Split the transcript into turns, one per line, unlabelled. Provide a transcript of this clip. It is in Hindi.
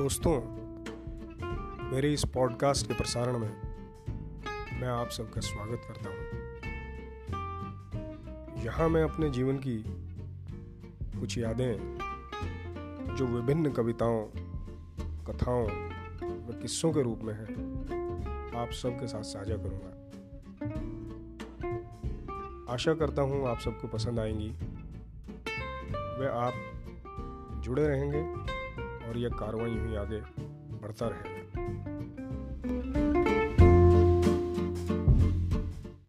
दोस्तों, मेरे इस पॉडकास्ट के प्रसारण में मैं आप सबका स्वागत करता हूँ। यहाँ मैं अपने जीवन की कुछ यादें, जो विभिन्न कविताओं, कथाओं व किस्सों के रूप में हैं, आप सबके साथ साझा करूँगा। आशा करता हूँ आप सबको पसंद आएँगी। वे आप जुड़े रहेंगे। और यह कार्रवाई भी आगे बढ़ता रहेगा।